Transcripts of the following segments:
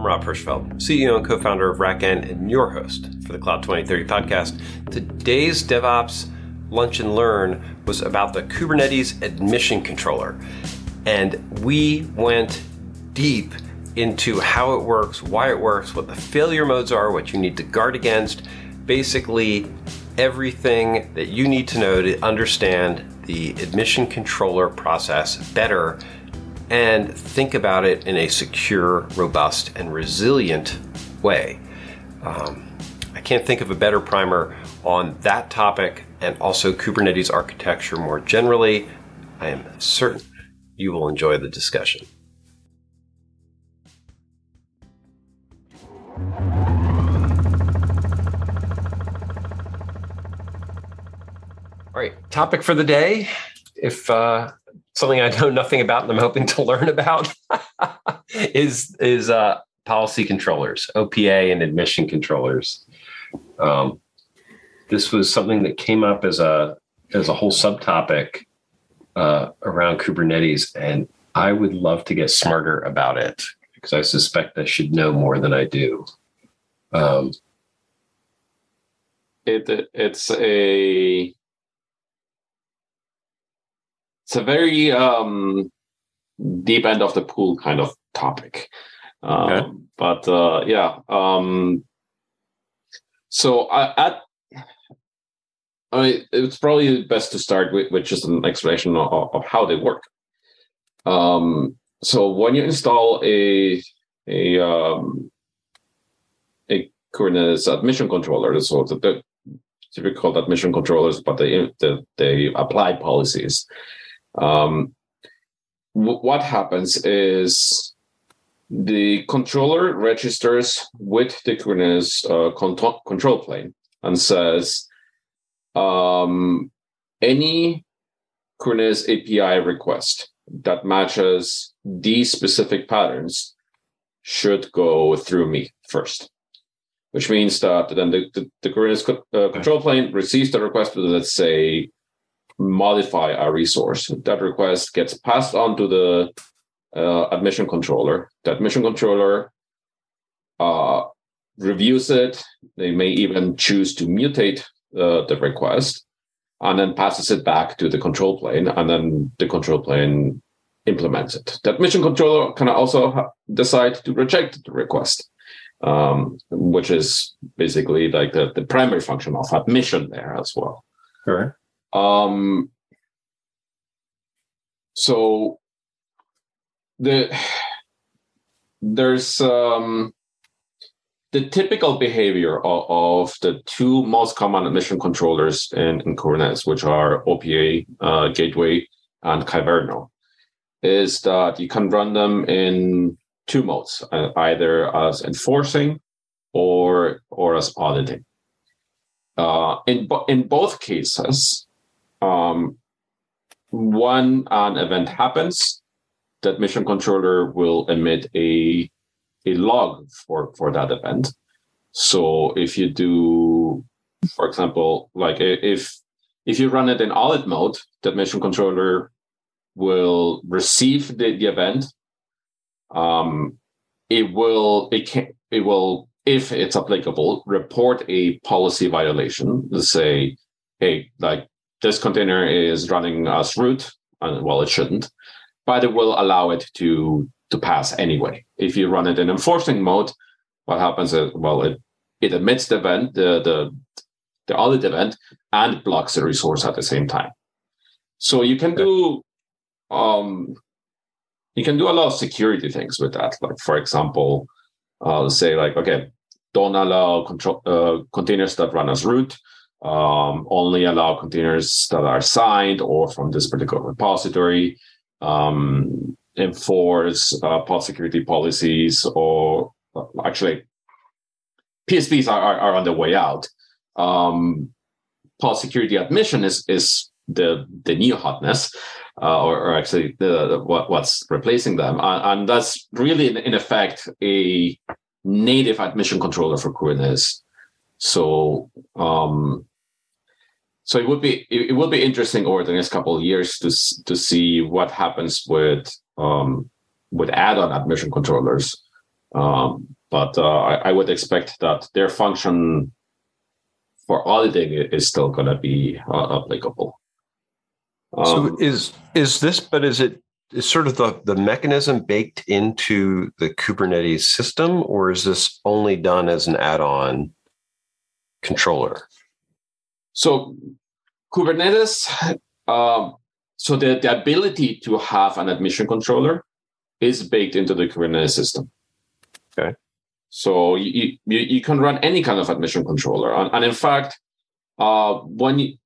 I'm Rob Hirschfeld, CEO and co-founder of RackN and your host for the Cloud 2030 podcast. Today's DevOps Lunch and Learn was about the Kubernetes Admission Controller. And we went deep into how it works, why it works, what the failure modes are, what you need to guard against, basically everything that you need to know to understand the admission controller process better and think about it in a secure, robust, and resilient way. Um, I can't think of a better primer on that topic and also Kubernetes architecture more generally. I am certain you will enjoy the discussion. All right, topic for the day. If uh, something I know nothing about and I'm hoping to learn about is is uh, policy controllers, OPA, and admission controllers. Um, this was something that came up as a as a whole subtopic uh, around Kubernetes, and I would love to get smarter about it because I suspect I should know more than I do. Um, it it's a it's a very um, deep end of the pool kind of topic. Um, okay. But uh, yeah, um, so I, at I mean, it's probably best to start with, with just an explanation of, of how they work. Um, so when you install a a um, a Kubernetes admission controller, so the, the typically called admission controllers, but they they, they apply policies. Um, w- what happens is the controller registers with the Kubernetes uh, control, control plane and says um, any Kubernetes API request that matches these specific patterns should go through me first, which means that then the, the, the Kubernetes co- uh, control plane receives the request to, let's say, modify a resource. That request gets passed on to the uh, admission controller. The admission controller uh, reviews it. They may even choose to mutate uh, the request and then passes it back to the control plane, and then the control plane implements it. The admission controller can also decide to reject the request, um, which is basically like the, the primary function of admission there as well. Correct. Um, so the there's um, the typical behavior of, of, the two most common admission controllers in, in Kubernetes, which are OPA uh, Gateway and Kyverno, is that you can run them in two modes, uh, either as enforcing or or as auditing. Uh, in in both cases, um, when an event happens, that mission controller will emit a a log for for that event. So if you do, for example, like if if you run it in audit mode, the mission controller will receive the, the event. Um, it will it can it will if it's applicable report a policy violation. Let's say, hey, like this container is running as root, and well, it shouldn't, but it will allow it to to pass anyway. If you run it in enforcing mode, what happens is well, it it emits the event, the the the audit event, and blocks the resource at the same time. So you can do um you can do a lot of security things with that. Like for example, uh, say like okay, don't allow control uh, containers that run as root um, only allow containers that are signed or from this particular repository, um, enforce uh, pod security policies, or uh, actually, PSPs are, are, are, on the way out. Um, pod security admission is is the the new hotness, uh, or, or, actually the, the, what, what's replacing them, and, and that's really in, in, effect a native admission controller for Kubernetes. So um, so it would be it, will be interesting over the next couple of years to to see what happens with um, with add-on admission controllers Um, but uh, I, I, would expect that their function for auditing is still going to be uh, applicable. Um, so is is this? But is it is sort of the the mechanism baked into the Kubernetes system, or is this only done as an add-on controller? So Kubernetes, um, so the, the ability to have an admission controller is baked into the Kubernetes system. Okay. So you, you, you can run any kind of admission controller. And, and in fact, uh, when you,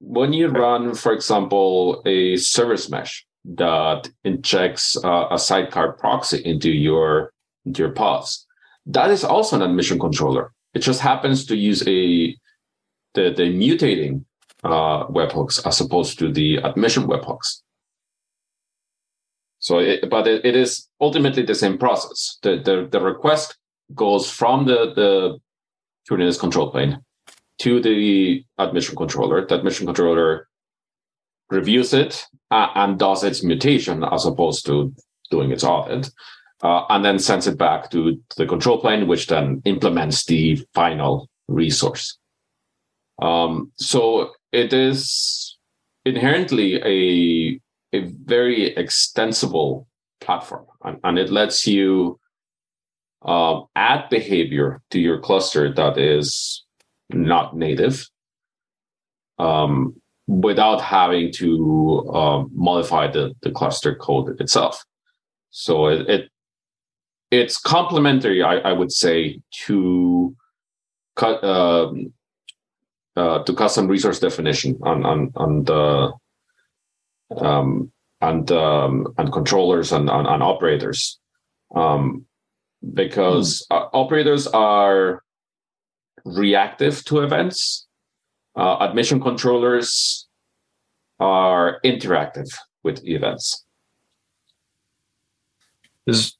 when you run, for example, a service mesh that injects uh, a sidecar proxy into your, into your pods, that is also an admission controller. It just happens to use a the, the mutating uh, webhooks as opposed to the admission webhooks. So, it, but it, it is ultimately the same process. The, the, the request goes from the, the Kubernetes control plane to the admission controller. The admission controller reviews it uh, and does its mutation as opposed to doing its audit, uh, and then sends it back to, the control plane, which then implements the final resource. Um, so it is inherently a a very extensible platform, and, and it lets you uh, add behavior to your cluster that is not native um, without having to uh, modify the, the cluster code itself. So it, it it's complementary, I, I, would say, to cut um, uh, to custom resource definition on on on the um, and um, and controllers and, and, and operators, um, because mm. uh, operators are reactive to events. Uh, admission controllers are interactive with events. Does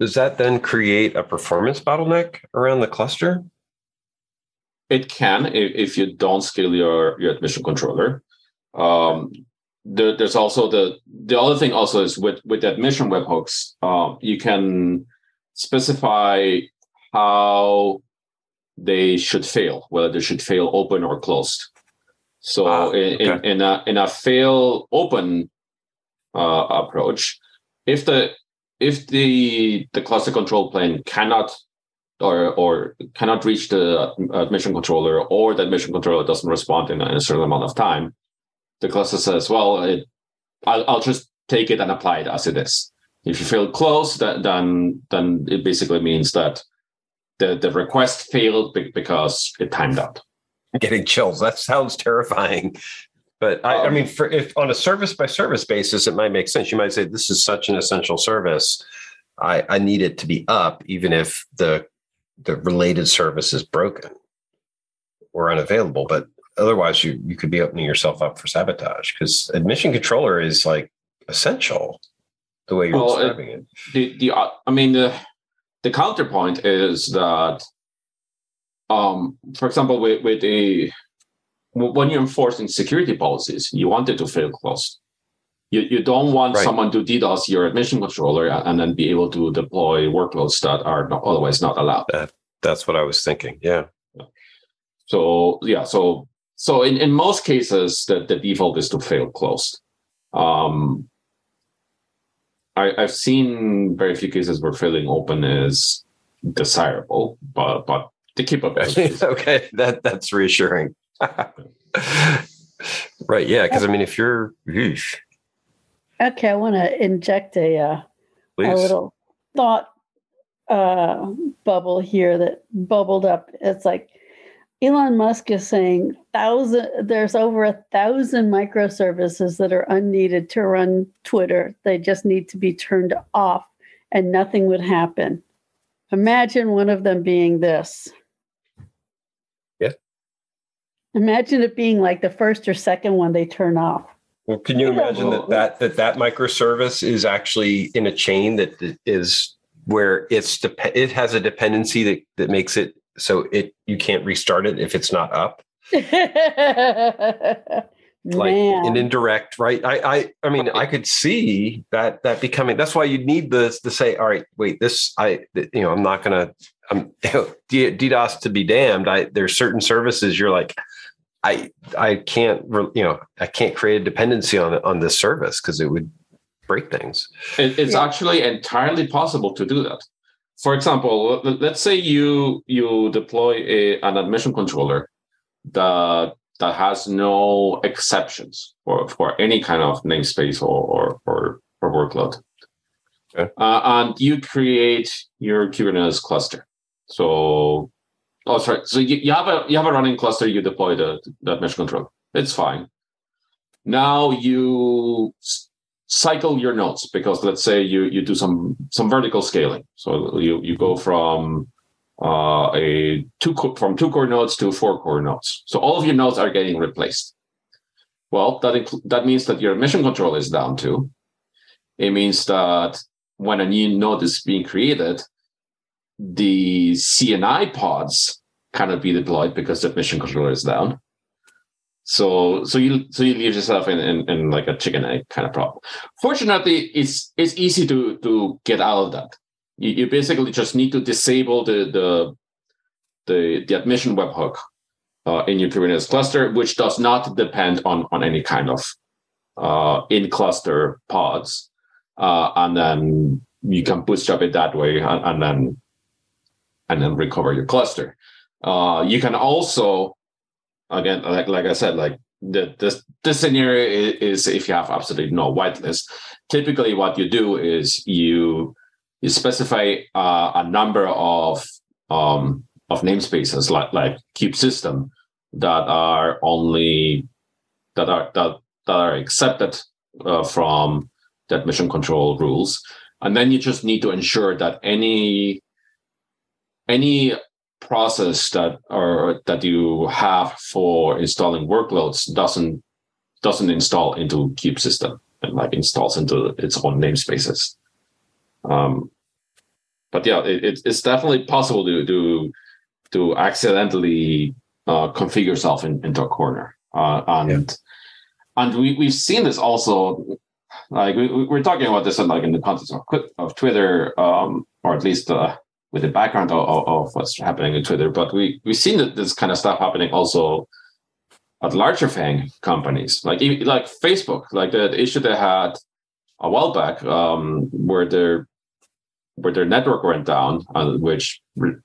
does that then create a performance bottleneck around the cluster? It can if, you don't scale your, your admission controller. Um, there, there's also the the other thing also is with with admission webhooks, um, you can specify how they should fail, whether they should fail open or closed. So ah, in, okay. in, in, a in a fail open uh, approach, if the if the the cluster control plane cannot or or cannot reach the admission controller or the admission controller doesn't respond in a certain amount of time, the cluster says, well, it, I'll, I'll, just take it and apply it as it is. If you feel close, that, then then it basically means that the, the request failed because it timed out. Getting chills. That sounds terrifying. But I, um, I mean, for if on a service by service basis, it might make sense. You might say this is such an essential service. I, I need it to be up, even if the the related service is broken or unavailable. But otherwise you you could be opening yourself up for sabotage because admission controller is like essential the way you're well, describing it, it. The the I mean the the counterpoint is that um for example with with a when you're enforcing security policies you want it to fail close you, you don't want right. someone to DDoS your admission controller and then be able to deploy workloads that are not, otherwise not allowed. That, that's what I was thinking. Yeah. So yeah, so so in, in most cases, the, the default is to fail closed. Um, I, I've seen very few cases where failing open is desirable, but but the capability. okay, that that's reassuring. right? Yeah, because I mean, if you're, eesh. Okay, I want to inject a uh, a little thought uh, bubble here that bubbled up. It's like Elon Musk is saying thousand there's over a thousand microservices that are unneeded to run Twitter. They just need to be turned off and nothing would happen. Imagine one of them being this. Yeah. Imagine it being like the first or second one they turn off. Well, can you imagine that that that, that microservice is actually in a chain that is where it's it has a dependency that that makes it so it you can't restart it if it's not up. like Man. an indirect right i i i mean i could see that that becoming that's why you need this to say all right wait this i you know i'm not gonna i'm ddos to be damned i there's certain services you're like i i can't you know i can't create a dependency on on this service because it would break things it's yeah. actually entirely possible to do that for example let's say you you deploy a, an admission controller that that has no exceptions for, for any kind of namespace or, or, or, or workload. Okay. Uh, and you create your Kubernetes cluster. So, oh, sorry. So you, you have a you have a running cluster. You deploy the that mesh control. It's fine. Now you cycle your nodes because let's say you you do some some vertical scaling. So you you go from uh, a two from two core nodes to four core nodes. So all of your nodes are getting replaced. Well, that inc- that means that your mission control is down too. It means that when a new node is being created, the CNI pods cannot be deployed because the mission controller is down. So so you so you leave yourself in, in, in like a chicken egg kind of problem. Fortunately, it's it's easy to to get out of that you, you basically just need to disable the the the, the admission webhook uh, in your Kubernetes cluster, which does not depend on on any kind of uh, in cluster pods, uh, and then you can bootstrap it that way, and, and then and then recover your cluster. Uh, you can also, again, like like I said, like the this this scenario is, is if you have absolutely no whitelist. Typically, what you do is you you specify uh, a number of um, of namespaces like like kube system that are only that are that that are accepted uh, from that mission control rules and then you just need to ensure that any any process that or that you have for installing workloads doesn't doesn't install into kube system and like installs into its own namespaces um, but yeah, it, it's definitely possible to to to accidentally uh, configure yourself in, into a corner, uh, and yeah. and we we've seen this also. Like we, we're talking about this in like in the context of, of Twitter, um, or at least uh, with the background of, of, what's happening in Twitter. But we we've seen that this kind of stuff happening also at larger FANG companies, like like Facebook, like the, issue they had a while back, um, where their where their network went down, uh, which re-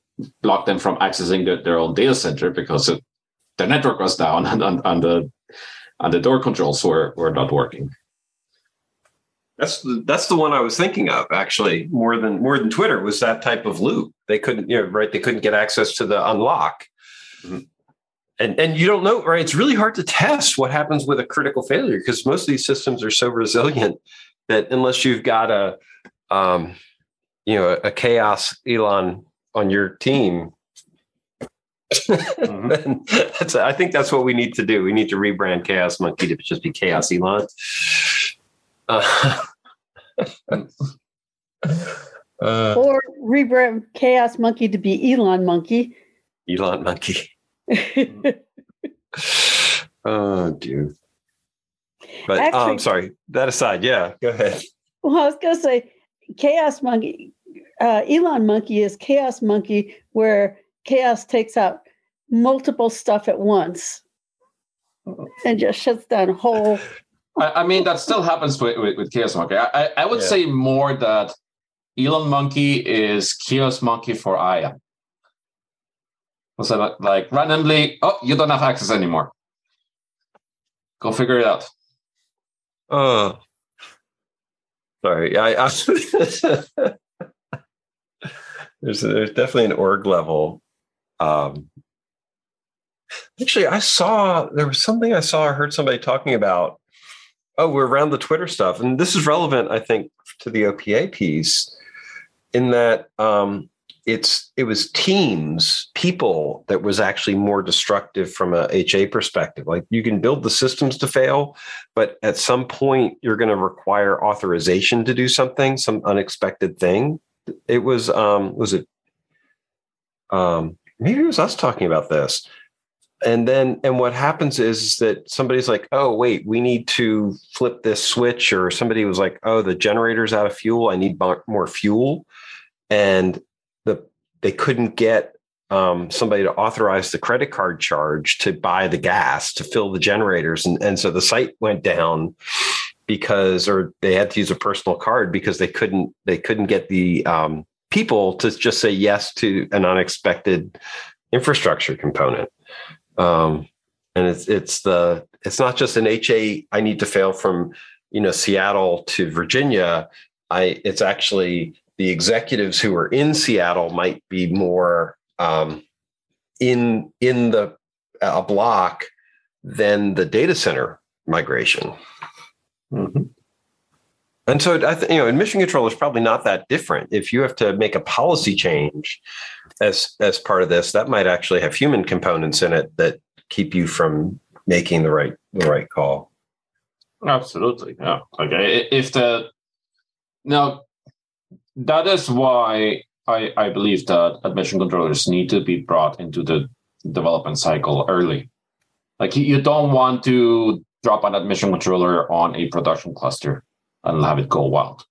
blocked them from accessing the, their own data center because it, the network was down and, and, and the and the door controls were were not working. That's the, that's the one I was thinking of actually more than more than Twitter was that type of loop. They couldn't you know right they couldn't get access to the unlock. Mm-hmm. And and you don't know right it's really hard to test what happens with a critical failure because most of these systems are so resilient that unless you've got a um, you know a chaos Elon on your team, mm-hmm. that's I think that's what we need to do. We need to rebrand Chaos Monkey to just be Chaos Elon. Uh, uh, or rebrand Chaos Monkey to be Elon Monkey. Elon Monkey. oh, dude. But um, Actually, um, sorry. That aside, yeah, go ahead. Well, I was going to say, Chaos Monkey, uh, Elon Monkey is Chaos Monkey, where chaos takes out multiple stuff at once and just shuts down whole. I, I mean, that still happens with, with, with Chaos Monkey. I, I would yeah. say more that Elon Monkey is Chaos Monkey for IAM. So like randomly, oh, you don't have access anymore. Go figure it out. Oh, Sorry, I, I there's there's definitely an org level. Um, actually, I saw there was something I saw or heard somebody talking about. Oh, we're around the Twitter stuff, and this is relevant, I think, to the OPA piece, in that um, it's it was teams people that was actually more destructive from a ha perspective. Like you can build the systems to fail but at some point you're going to require authorization to do something some unexpected thing. It was um was it um maybe it was us talking about this and then and what happens is that somebody's like oh wait we need to flip this switch or somebody was like oh the generator's out of fuel i need more fuel. And the they couldn't get um, somebody to authorize the credit card charge to buy the gas to fill the generators. And, and so the site went down because or they had to use a personal card because they couldn't they couldn't get the um, people to just say yes to an unexpected infrastructure component um, and it's it's the it's not just an HA I need to fail from you know Seattle to Virginia. I it's actually the executives who are in Seattle might be more um, in in the a block than the data center migration. Mm-hmm. And so I think you know, admission control is probably not that different. If you have to make a policy change as as part of this, that might actually have human components in it that keep you from making the right the right call. Absolutely, yeah. Okay, if the now that is why I I believe that admission controllers need to be brought into the development cycle early. Like you don't want to drop an admission controller on a production cluster and have it go wild.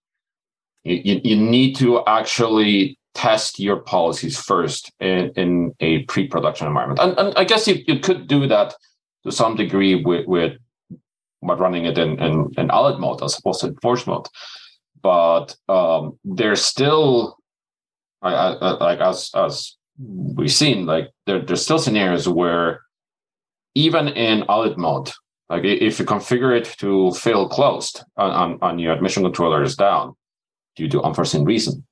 You, you, you need to actually test your policies first in, in a pre-production environment. And, and I guess you, you could do that to some degree with, with but running it in, in, in audit mode as opposed to force mode. But um, there's still, I, I, like as as we've seen, like there, there's still scenarios where even in audit mode, like if you configure it to fail closed on, on, on your admission controller is down due to unforeseen reason,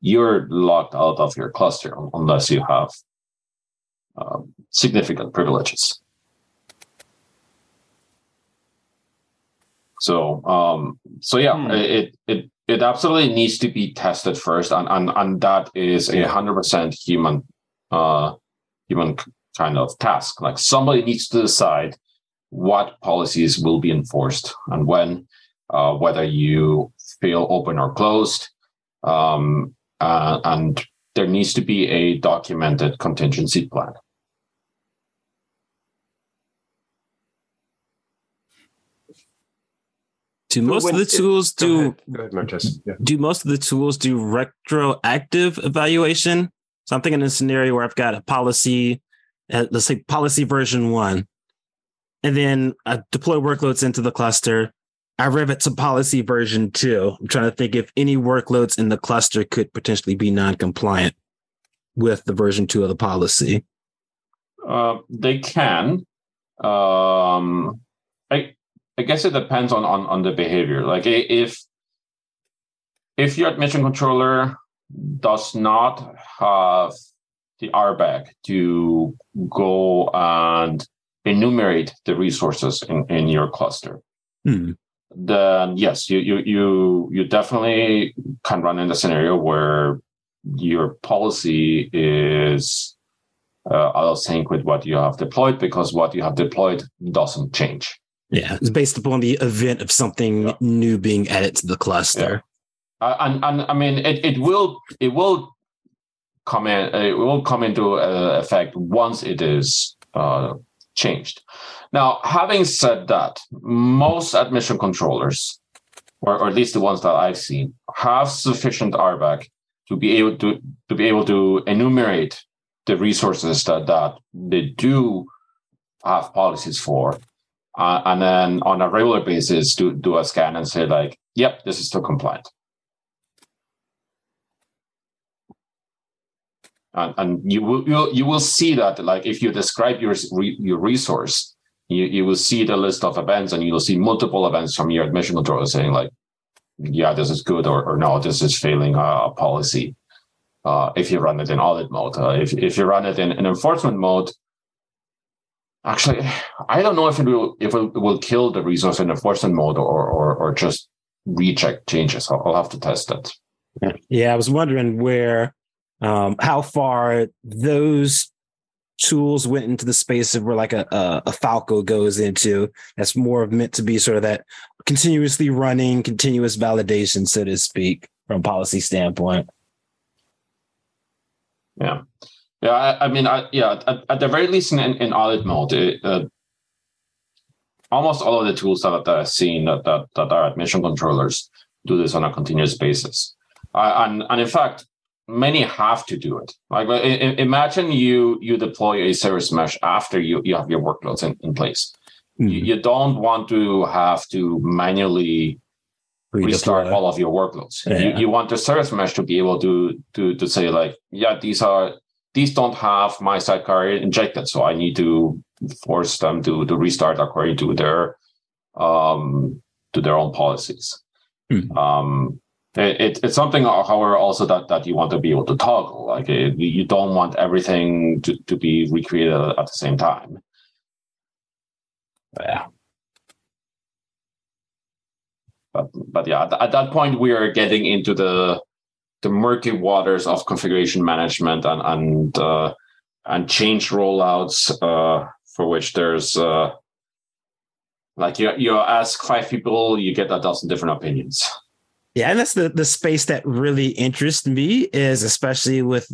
you're locked out of your cluster unless you have um, significant privileges. So, um, so yeah, hmm. it it it absolutely needs to be tested first, and and and that is a hundred percent human, uh, human kind of task. Like somebody needs to decide what policies will be enforced and when, uh, whether you feel open or closed, um, uh, and there needs to be a documented contingency plan. Do most of the tools it, do go ahead, go ahead yeah. do most of the tools do retroactive evaluation? So I'm thinking in a scenario where I've got a policy, uh, let's say policy version one, and then I deploy workloads into the cluster. I rev it to policy version two. I'm trying to think if any workloads in the cluster could potentially be non-compliant with the version two of the policy. Uh, they can. Um, I I guess it depends on on on the behavior. Like if if your admission controller does not have the RBAC to go and enumerate the resources in, in your cluster, hmm then yes, you you you you definitely can run in a scenario where your policy is uh, out of sync with what you have deployed because what you have deployed doesn't change. Yeah, it's based upon the event of something yeah. new being added to the cluster. Yeah. Uh, and and I mean it it will it will come in it will come into uh, effect once it is uh, changed. Now, having said that, most admission controllers, or, or at least the ones that I've seen, have sufficient RBAC to be able to to be able to enumerate the resources that that they do have policies for, uh, and then on a regular basis do do a scan and say like, "Yep, this is still compliant." And, and you will you, you will see that like if you describe your your resource you, you will see the list of events and you'll see multiple events from your admission controller saying like, yeah, this is good or, or no, this is failing a, policy. Uh, if you run it in audit mode, uh, if, if you run it in, in enforcement mode, actually, I don't know if it will if it will kill the resource in enforcement mode or or, or just reject changes. I'll, I'll have to test that. Yeah, I was wondering where, um, how far those tools went into the space of where like a, a, a Falco goes into. That's more of meant to be sort of that continuously running, continuous validation, so to speak, from policy standpoint. Yeah. Yeah, I, I mean, I, yeah, at, at, the very least in, in audit mode, it, uh, almost all of the tools that, that I've seen that, that, that are admission controllers do this on a continuous basis. Uh, and, and in fact, many have to do it. Like imagine you you deploy a service mesh after you, you have your workloads in, in place. Mm-hmm. You, you, don't want to have to manually restart all of your workloads. Yeah. You, you want the service mesh to be able to to to say like, yeah, these are these don't have my sidecar injected, so I need to force them to to restart according to their um to their own policies. Mm-hmm. Um, it, it's something, however, also that that you want to be able to toggle. Like it, you don't want everything to, to be recreated at the same time. Yeah. But but yeah, at, at that point we are getting into the the murky waters of configuration management and and uh, and change rollouts uh, for which there's uh, like you you ask five people, you get a dozen different opinions. Yeah, and that's the the space that really interests me is especially with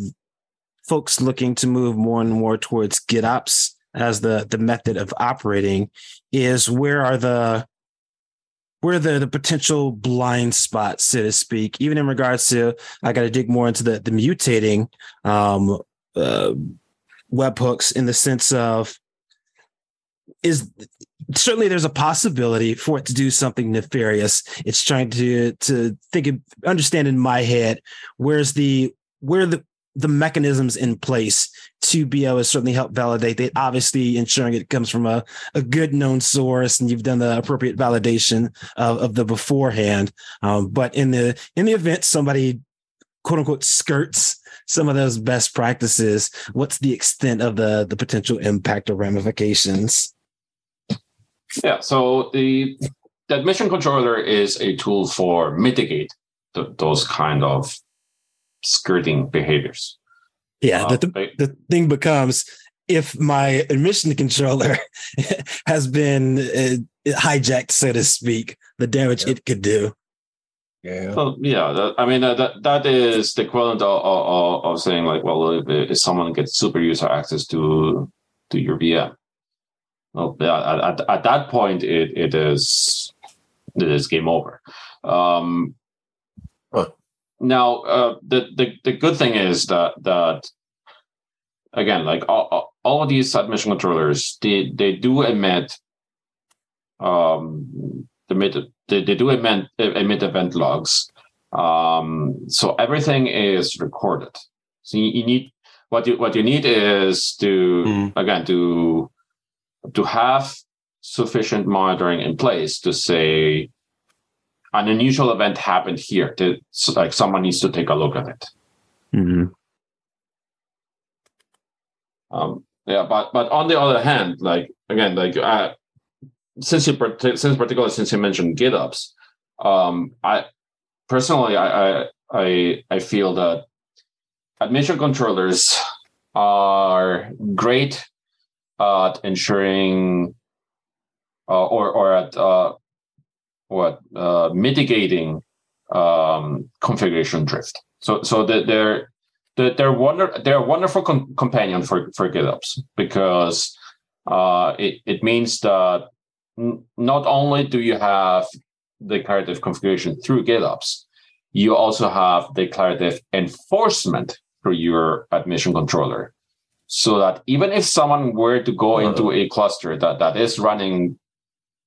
folks looking to move more and more towards GitOps as the the method of operating is where are the where the, the potential blind spots, so to speak, even in regards to I got to dig more into the the mutating um, uh, webhooks in the sense of is certainly there's a possibility for it to do something nefarious. It's trying to to think of understand in my head where's the where the the mechanisms in place to be able to certainly help validate that. Obviously ensuring it comes from a, a good known source and you've done the appropriate validation of, of the beforehand. Um, but in the in the event somebody quote unquote skirts some of those best practices what's the extent of the the potential impact or ramifications yeah. So the, the admission controller is a tool for mitigate the, those kind of skirting behaviors. Yeah. Uh, the, the, the thing becomes if my admission controller has been uh, hijacked, so to speak, the damage yeah. it could do. Yeah. So, yeah. That, I mean, uh, that that is the equivalent of, of, of saying like, well, if, if, someone gets super user access to to your VM, well, yeah, at, at that point, it, it is it is game over. Um, huh. Now, uh, the, the the good thing is that that again, like all, all of these admission controllers, they they do emit um emit they, they do emit emit event logs. Um, so everything is recorded. So you, you need what you what you need is to mm. again to to have sufficient monitoring in place to say an unusual event happened here to, like someone needs to take a look at it mm-hmm. um, yeah but but on the other hand like again like uh, since you since particularly since you mentioned gitops um, i personally I, I i i feel that admission controllers are great at ensuring uh, or or at uh, what uh, mitigating um, configuration drift. So so that they're they're wonder they're a wonderful com- companion for for GitOps because uh, it it means that n- not only do you have declarative configuration through GitOps, you also have declarative enforcement through your admission controller so that even if someone were to go uh-huh. into a cluster that, that is running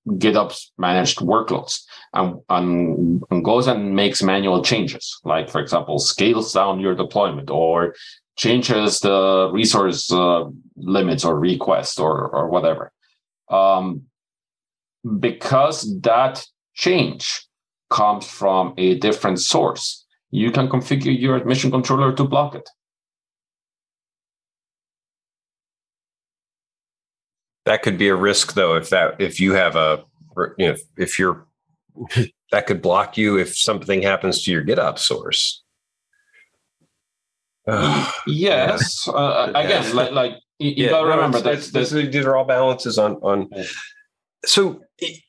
GitOps managed workloads and, and, and, goes and makes manual changes, like, for example, scales down your deployment or changes the resource uh, limits or requests or, or whatever. Um, because that change comes from a different source, you can configure your admission controller to block it. That could be a risk though if that if you have a you know if you're that could block you if something happens to your GitOps source. yes, uh, guess. like, like you, you yeah, gotta remember that these are all balances on on. So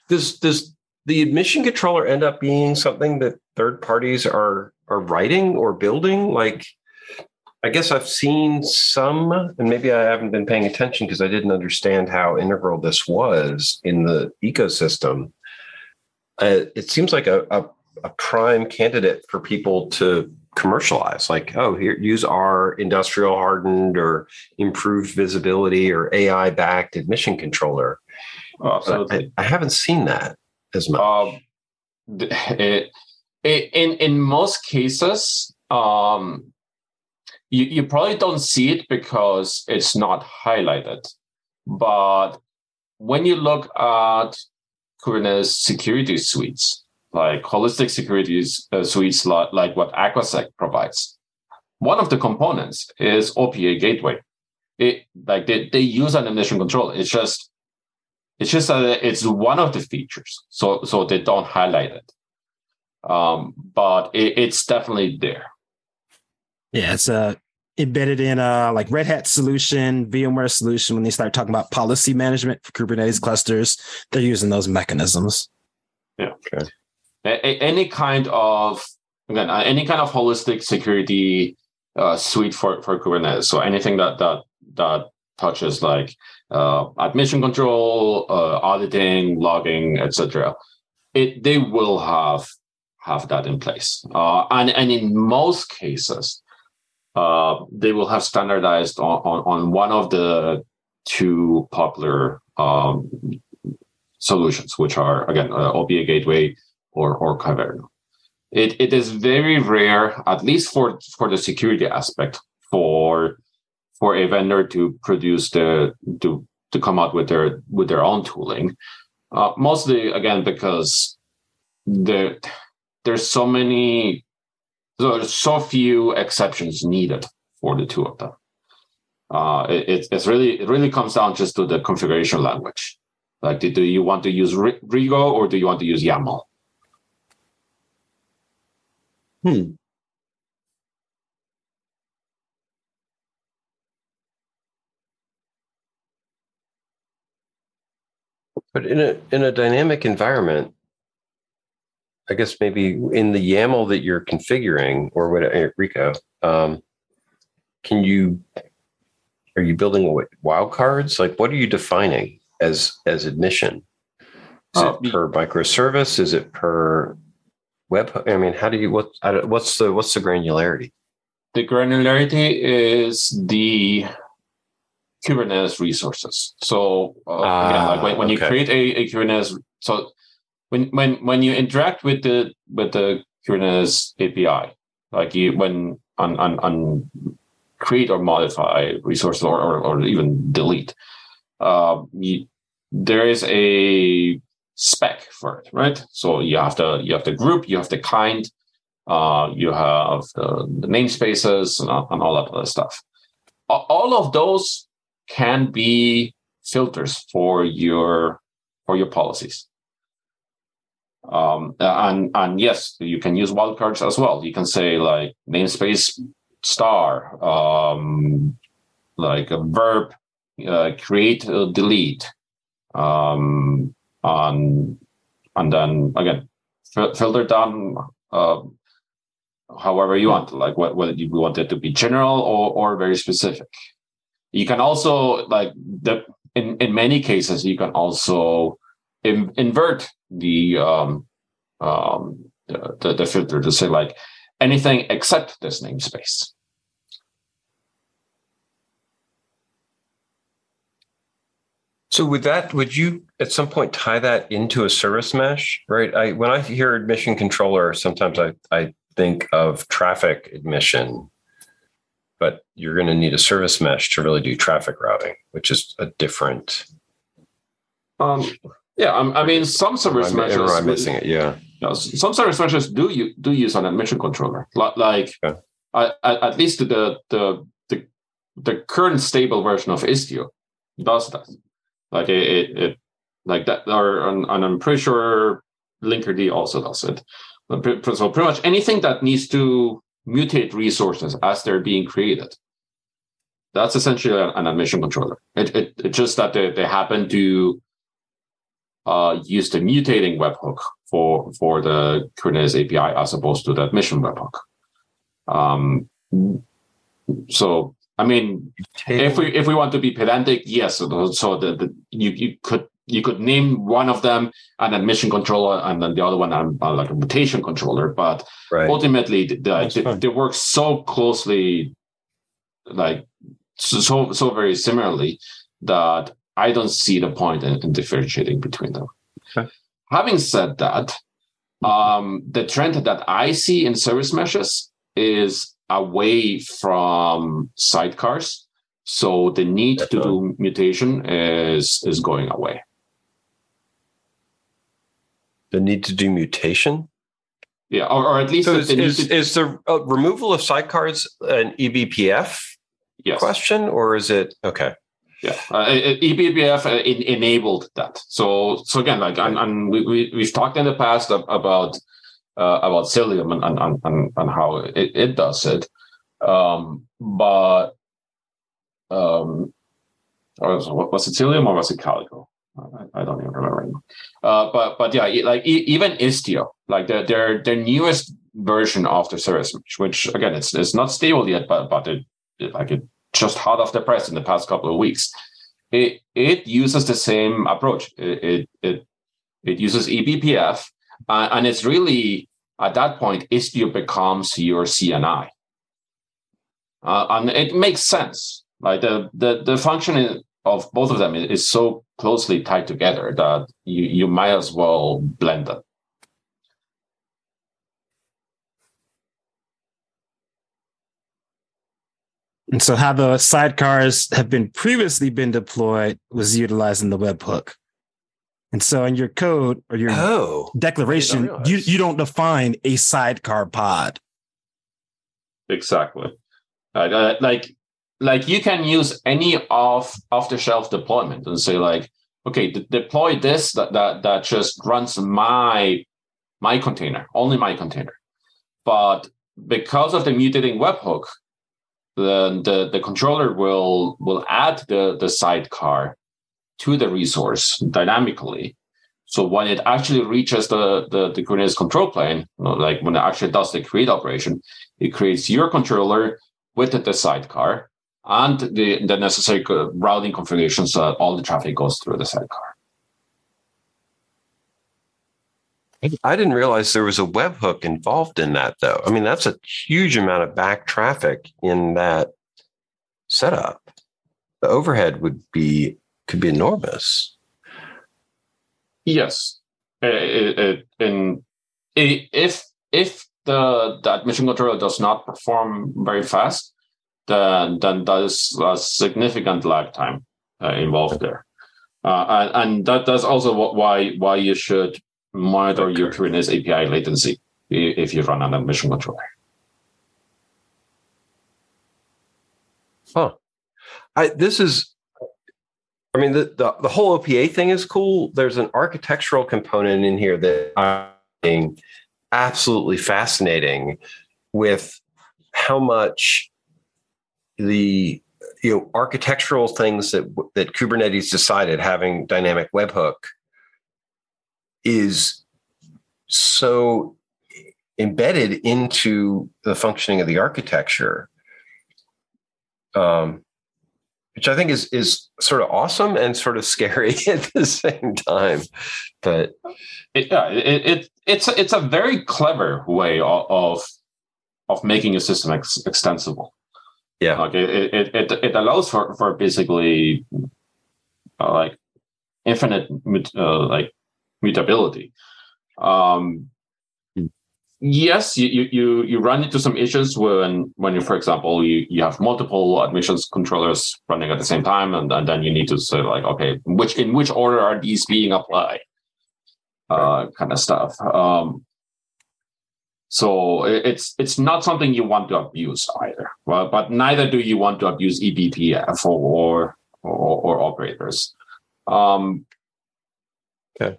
does does the admission controller end up being something that third parties are are writing or building? Like, I guess I've seen some, and maybe I haven't been paying attention because I didn't understand how integral this was in the ecosystem. Uh, it seems like a, a, a prime candidate for people to commercialize like oh here use our industrial hardened or improved visibility or ai backed admission controller. Oh, I, I, haven't seen that as much. Um, it, it, in in most cases um, you, you probably don't see it because it's not highlighted but when you look at kubernetes security suites like holistic security uh, suites like, like what Aquasec provides. One of the components is OPA gateway. It like they, they use an admission control. It's just it's just that it's one of the features. So so they don't highlight it. Um, but it, it's definitely there. Yeah, it's uh embedded in a like Red Hat solution, VMware solution. When they start talking about policy management for Kubernetes clusters, they're using those mechanisms. Yeah. Okay a, any kind of again uh, any kind of holistic security uh, suite for for Kubernetes. So anything that that that touches like uh, admission control, uh, auditing, logging, etc. It they will have have that in place, uh, and and in most cases, uh, they will have standardized on, on, on one of the two popular um, solutions, which are again uh, OPA Gateway or, or Kyverno. It, it is very rare, at least for, for the security aspect, for for a vendor to produce the to to come out with their with their own tooling. Uh, mostly again because there there's so many so so few exceptions needed for the two of them. Uh, it, it's really it really comes down just to the configuration language. Like, do, you want to use Rego or do you want to use YAML? Hmm. But in a in a dynamic environment, I guess maybe in the YAML that you're configuring or what uh, Rego, um, can you are you building wildcards? Like what are you defining as as admission? Is it per microservice? Is it per web i mean how do you what what's the what's the granularity the granularity is the kubernetes resources so uh, ah, again, like when, when okay. you create a, a kubernetes so when when when you interact with the with the kubernetes api like you when on on, on create or modify resources or, or, or even delete uh, you, there is a spec for it, right? So you have the you have the group, you have the kind, uh, you have the, the namespaces and, and all that other stuff. All of those can be filters for your for your policies. Um, and and yes, you can use wildcards as well. You can say like namespace star, um, like a verb, uh, create, uh, delete, um, um, and then again, filter down uh, however you want, like whether you want it to be general or, or very specific. You can also like the in, in many cases you can also in, invert the um, um, the, the, filter to say like anything except this namespace. So with that, would you at some point tie that into a service mesh? Right. I when I hear admission controller, sometimes I, I think of traffic admission, but you're going to need a service mesh to really do traffic routing, which is a different. Um. Yeah. I, I mean, some service am meshes. I'm missing it. Yeah. You know, some service meshes do you do use an admission controller, like okay. I, at least the the the the current stable version of Istio does that. Like it, it, it like that, or and, and I'm pretty sure Linkerd also does it. So pretty much anything that needs to mutate resources as they're being created. That's essentially an admission controller. It, it, it's just that they, they happen to uh, use the mutating webhook for for the Kubernetes API as opposed to the admission webhook. Um, so I mean, if we if we want to be pedantic, yes. So, so the, the you you could you could name one of them an admission controller and then the other one um, uh, like a mutation controller, but right. ultimately the, the, they work so closely, like so so very similarly that I don't see the point in, in differentiating between them. Okay. Having said that, um, the trend that I see in service meshes is away from sidecars. So the need That's to do mutation is is going away. The need to do mutation? Yeah, or, or at least so is, is, to... is, the uh, removal of sidecars an eBPF yes. question, or is it okay? Yeah, uh, eBPF uh, enabled that. So, so again, like, and, and we, we we've talked in the past about uh, about Cilium and, and, and, and how it, it does it. Um, but um, was, was it Cilium or was it Calico? I, I don't even remember anymore. Uh, but but yeah, like even Istio, like their their their newest version of the service, which again it's it's not stable yet, but but it, it like it just hot off the press in the past couple of weeks. It it uses the same approach. It it it, uses eBPF uh, and it's really at that point, Istio becomes your CNI. Uh, and it makes sense. Like the, the, the function of both of them is so closely tied together that you, you might as well blend them. And so how the sidecars have been previously been deployed was utilizing the webhook. And so in your code or your oh, declaration, you, you don't define a sidecar pod. Exactly. Uh, like like you can use any off off the shelf deployment and say like, okay, d- deploy this that, that that just runs my my container, only my container. But because of the mutating webhook, the, the the controller will will add the the sidecar to the resource dynamically. So when it actually reaches the, the, the Kubernetes control plane, like when it actually does the create operation, it creates your controller with the sidecar and the, the necessary routing configurations so that all the traffic goes through the sidecar. I didn't realize there was a webhook involved in that, though. I mean, that's a huge amount of back traffic in that setup. The overhead would be could be enormous. Yes, it, it, in if if the the admission controller does not perform very fast, then then there is a significant lag time uh, involved there, uh, and, and that that's also what, why why you should monitor your Kubernetes API latency if you run an admission controller. Huh. I, this is I mean, the, the, the whole OPA thing is cool. There's an architectural component in here that I'm absolutely fascinating with how much the you know architectural things that that Kubernetes decided having dynamic webhook is so embedded into the functioning of the architecture. Um, which I think is is sort of awesome and sort of scary at the same time. But it, yeah, it, it it's it's a very clever way of of making a system ex- extensible. Yeah, like it, it it it allows for for basically uh, like infinite uh, like mutability. Um, yes you, you you run into some issues when when you for example you, you have multiple admissions controllers running at the same time and, and then you need to say like okay which in which order are these being applied? Uh kind of stuff. Um so it's it's not something you want to abuse either. Well, but neither do you want to abuse ebpf or or, or operators. Um okay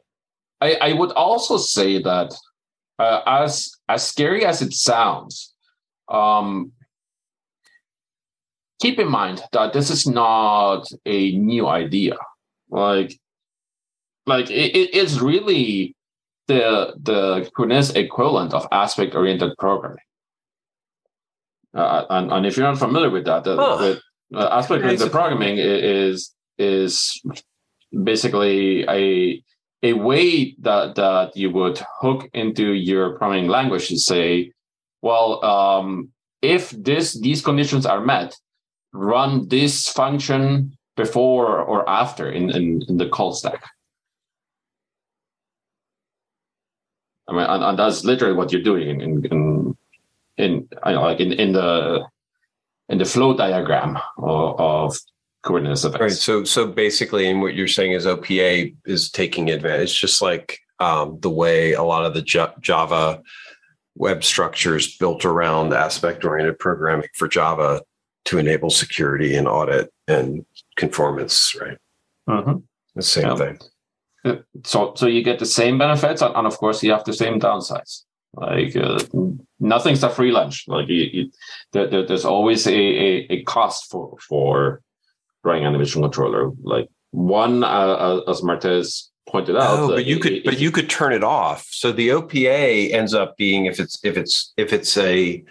I, I would also say that uh, as as scary as it sounds, um, keep in mind that this is not a new idea. Like, like it, it is really the the Kubernetes equivalent of aspect oriented programming. Uh, and, and, if you're not familiar with that, the, huh. uh, aspect oriented programming is is basically a a way that that you would hook into your programming language to say, well, um, if this these conditions are met, run this function before or after in, in, in the call stack. I mean, and, and, that's literally what you're doing in in in, in I know, like in, in the in the flow diagram of, of Kubernetes events. Right. So so basically, and what you're saying is OPA is taking advantage, just like um, the way a lot of the J- Java web structures built around aspect oriented programming for Java to enable security and audit and conformance, right? Mm-hmm. The same yeah. thing. So, so you get the same benefits, and, of course, you have the same downsides. Like uh, nothing's a free lunch. Like you, you, there, there's always a, a, a, cost for for running an admission controller. Like one, uh, uh as Martez pointed out. Oh, but you could, but you could turn it off. So the OPA ends up being if it's if it's if it's a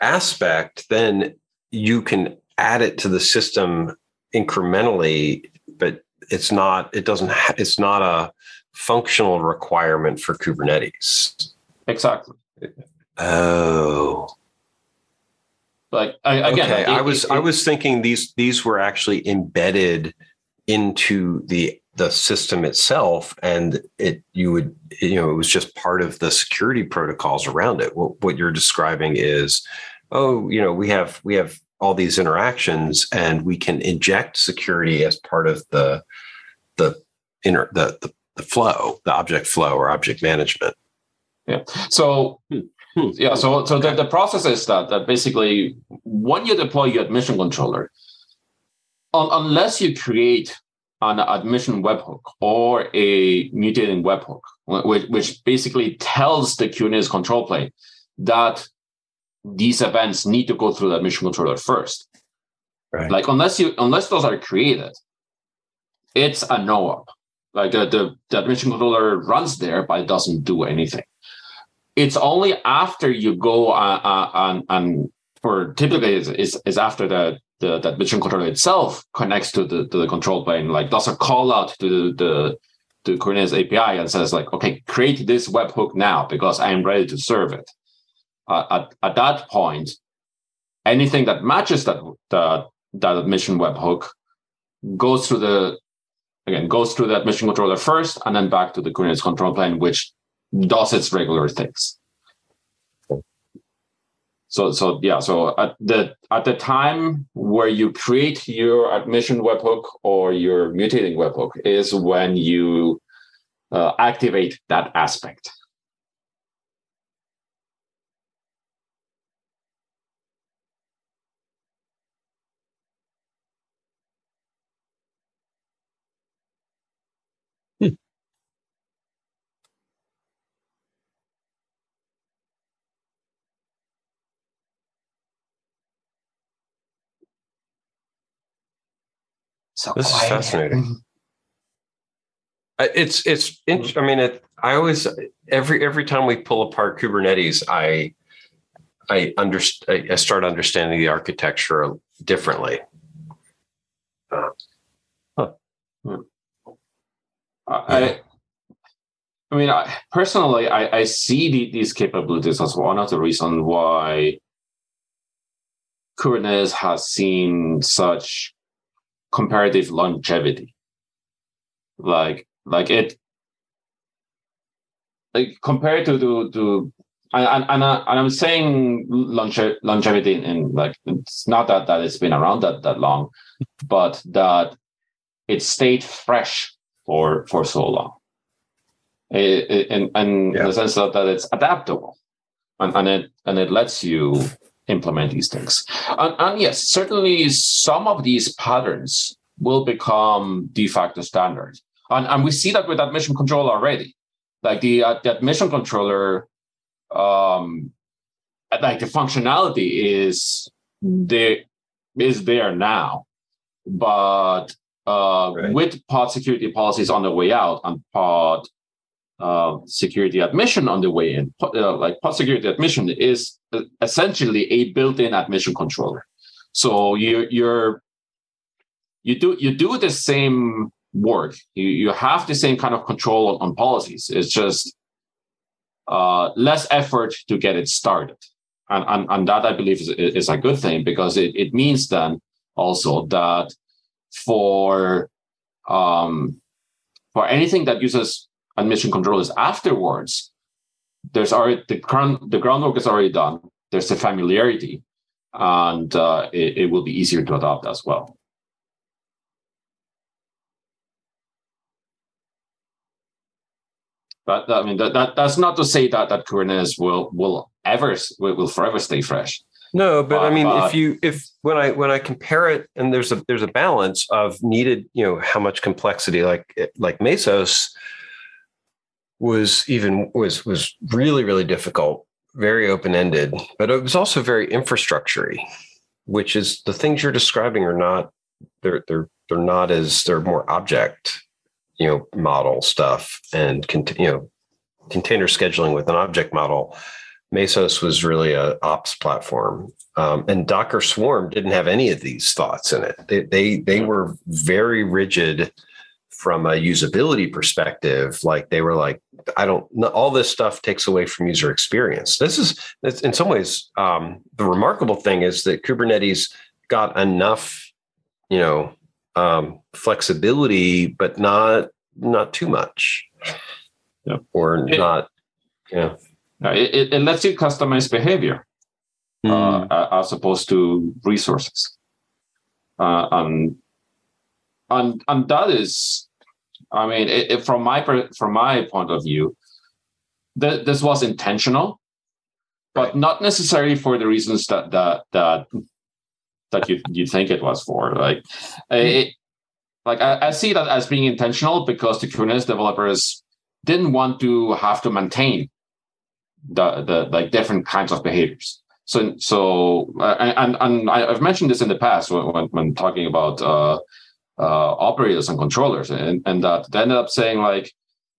aspect, then you can add it to the system incrementally, but it's not. It doesn't. Ha- it's not a functional requirement for Kubernetes. Exactly. Oh. Like I, again, okay. It, I was it, I was thinking these these were actually embedded into the the system itself and it you would you know it was just part of the security protocols around it. What, what you're describing is oh you know we have we have all these interactions and we can inject security as part of the the inner the, the, the flow the object flow or object management. Yeah. So hmm. Hmm. yeah so so the, the process is that that basically when you deploy your admission controller un, unless you create an admission webhook or a mutating webhook, which, which basically tells the Kubernetes control plane that these events need to go through the admission controller first. Right. Like unless you unless those are created, it's a no op. Like the, the, the admission controller runs there, but it doesn't do anything. It's only after you go uh, uh, and, and or typically is, is, is after the the that mission controller itself connects to the to the control plane, like does a call out to the the to Kubernetes API and says like, okay, create this webhook now because I am ready to serve it. Uh, at at that point, anything that matches that that that admission webhook goes through the again goes through that admission controller first and then back to the Kubernetes control plane, which does its regular things. So so yeah so at the at the time where you create your admission webhook or your mutating webhook is when you uh, activate that aspect So this quiet. is fascinating. It's it's. I mean, it. I always every every time we pull apart Kubernetes, I I understand. I start understanding the architecture differently. Uh, huh. I, I mean, I, personally, I, I see the, these capabilities as one of the reasons why Kubernetes has seen such comparative longevity. Like like it like compared to to, to and, and, I, uh, and I'm saying longe- longevity in, in like it's not that that it's been around that that long, but that it stayed fresh for for so long. It, it, and and yeah. in the sense that, that it's adaptable, and, and it and it lets you implement these things. And, and yes, certainly some of these patterns will become de facto standard. And, and we see that with admission control already. Like the, uh, the admission controller, um, like the functionality is there is there now, but uh, right. with pod security policies on the way out and pod uh, security admission on the way in. Uh, like pod security admission is essentially a built-in admission controller. So you you're you do you do the same work. You you have the same kind of control on, on policies. It's just uh, less effort to get it started. And, and, and that I believe is, is a good thing because it, it means then also that for um, for anything that uses admission controllers afterwards, there's already the ground the groundwork is already done. There's a familiarity, and uh, it, it will be easier to adopt as well. But I mean, that, that that's not to say that that Kubernetes will will ever will, will forever stay fresh. No, but I mean, if you if when I when I compare it, and there's a there's a balance of needed, you know, how much complexity, like like Mesos was even was was really really difficult, very open ended, but it was also very infrastructurey, which is the things you're describing are not they're they're they're not as they're more object you know model stuff and you know container scheduling with an object model. Mesos was really a ops platform um, and docker swarm didn't have any of these thoughts in it. They, they they were very rigid from a usability perspective like they were like i don't all this stuff takes away from user experience this is in some ways um, the remarkable thing is that kubernetes got enough you know um, flexibility, but not not too much, yeah. or it, not. Yeah, it, it lets you customize behavior mm. uh, as opposed to resources, uh, and and and that is, I mean, it, from my from my point of view, th- this was intentional, but not necessarily for the reasons that that that that you you think it was for. Like it, like I, I see that as being intentional because the Kubernetes developers didn't want to have to maintain the the like different kinds of behaviors. So so uh, and and I've mentioned this in the past when when, when talking about uh, operators and controllers, and and that they ended up saying like,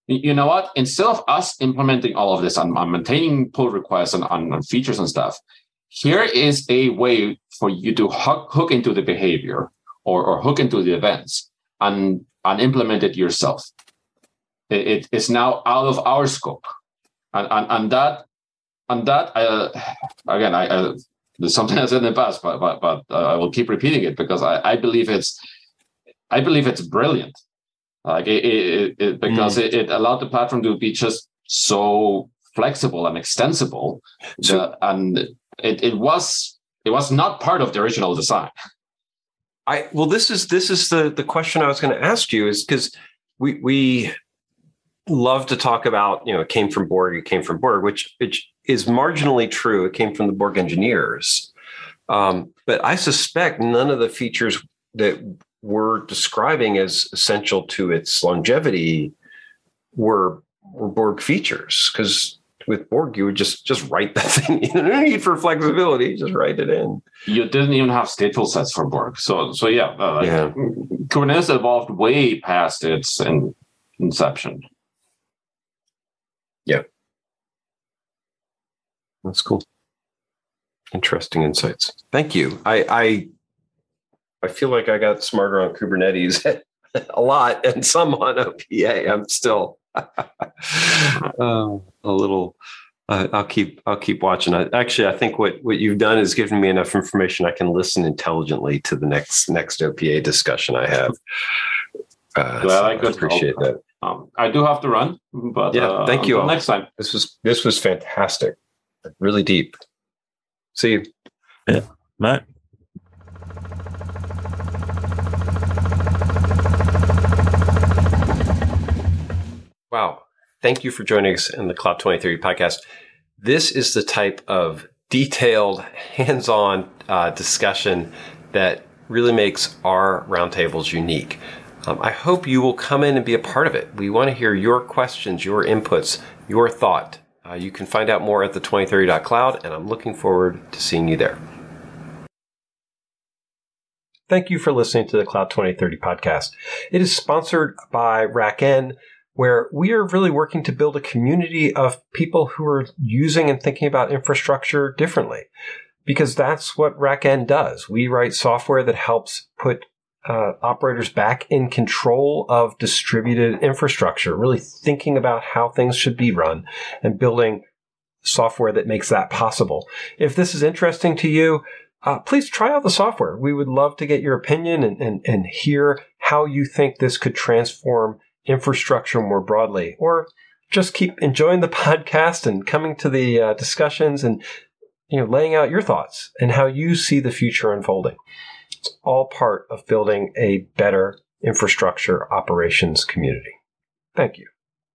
you know what? Instead of us implementing all of this and, and maintaining pull requests and, and, features and stuff, here is a way for you to hook, hook into the behavior or, or hook into the events and, and implement it yourself. It, it is now out of our scope. And, and, and that, and that uh, again, I, I, there's something I said in the past, but, but, but uh, I will keep repeating it because I, I believe it's, I believe it's brilliant. Like it, it, it because mm. it, it allowed the platform to be just so flexible and extensible, so, that, and it, it was it was not part of the original design. I well, this is this is the the question I was going to ask you is because we we love to talk about you know it came from Borg, it came from Borg, which which is marginally true. It came from the Borg engineers, um, but I suspect none of the features that we're describing as essential to its longevity were were Borg features because with Borg, you would just just write that thing. You no need for flexibility. Just write it in. You didn't even have stateful sets for Borg. So so yeah, uh, yeah. Kubernetes evolved way past its in, inception. Yeah, that's cool. Interesting insights. Thank you. I I I feel like I got smarter on Kubernetes a lot and some on OPA. I'm still uh, a little. Uh, I'll keep. I'll keep watching. I, actually, I think what what you've done is given me enough information. I can listen intelligently to the next next OPA discussion I have. Uh, well, so I could appreciate that. Um, I do have to run, but yeah, uh, thank you all. Next time. This was this was fantastic. Really deep. See you. Yeah. Bye. Wow. Thank you for joining us in the Cloud 2030 podcast. This is the type of detailed, hands on uh, discussion that really makes our roundtables unique. Um, I hope you will come in and be a part of it. We want to hear your questions, your inputs, your thought. Uh, you can find out more at the 2030.cloud, and I'm looking forward to seeing you there. Thank you for listening to the Cloud 2030 podcast. It is sponsored by RackN where we are really working to build a community of people who are using and thinking about infrastructure differently. Because that's what RackN does. We write software that helps put uh, operators back in control of distributed infrastructure, really thinking about how things should be run and building software that makes that possible. If this is interesting to you, uh, please try out the software. We would love to get your opinion and, and, and hear how you think this could transform infrastructure more broadly, or just keep enjoying the podcast and coming to the uh, discussions and you know laying out your thoughts and how you see the future unfolding. It's all part of building a better infrastructure operations community. Thank you.